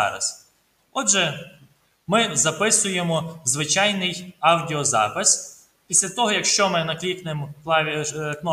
зараз. Отже, ми записуємо звичайний аудіозапис. Після того, якщо ми наклікнемо е, кнопку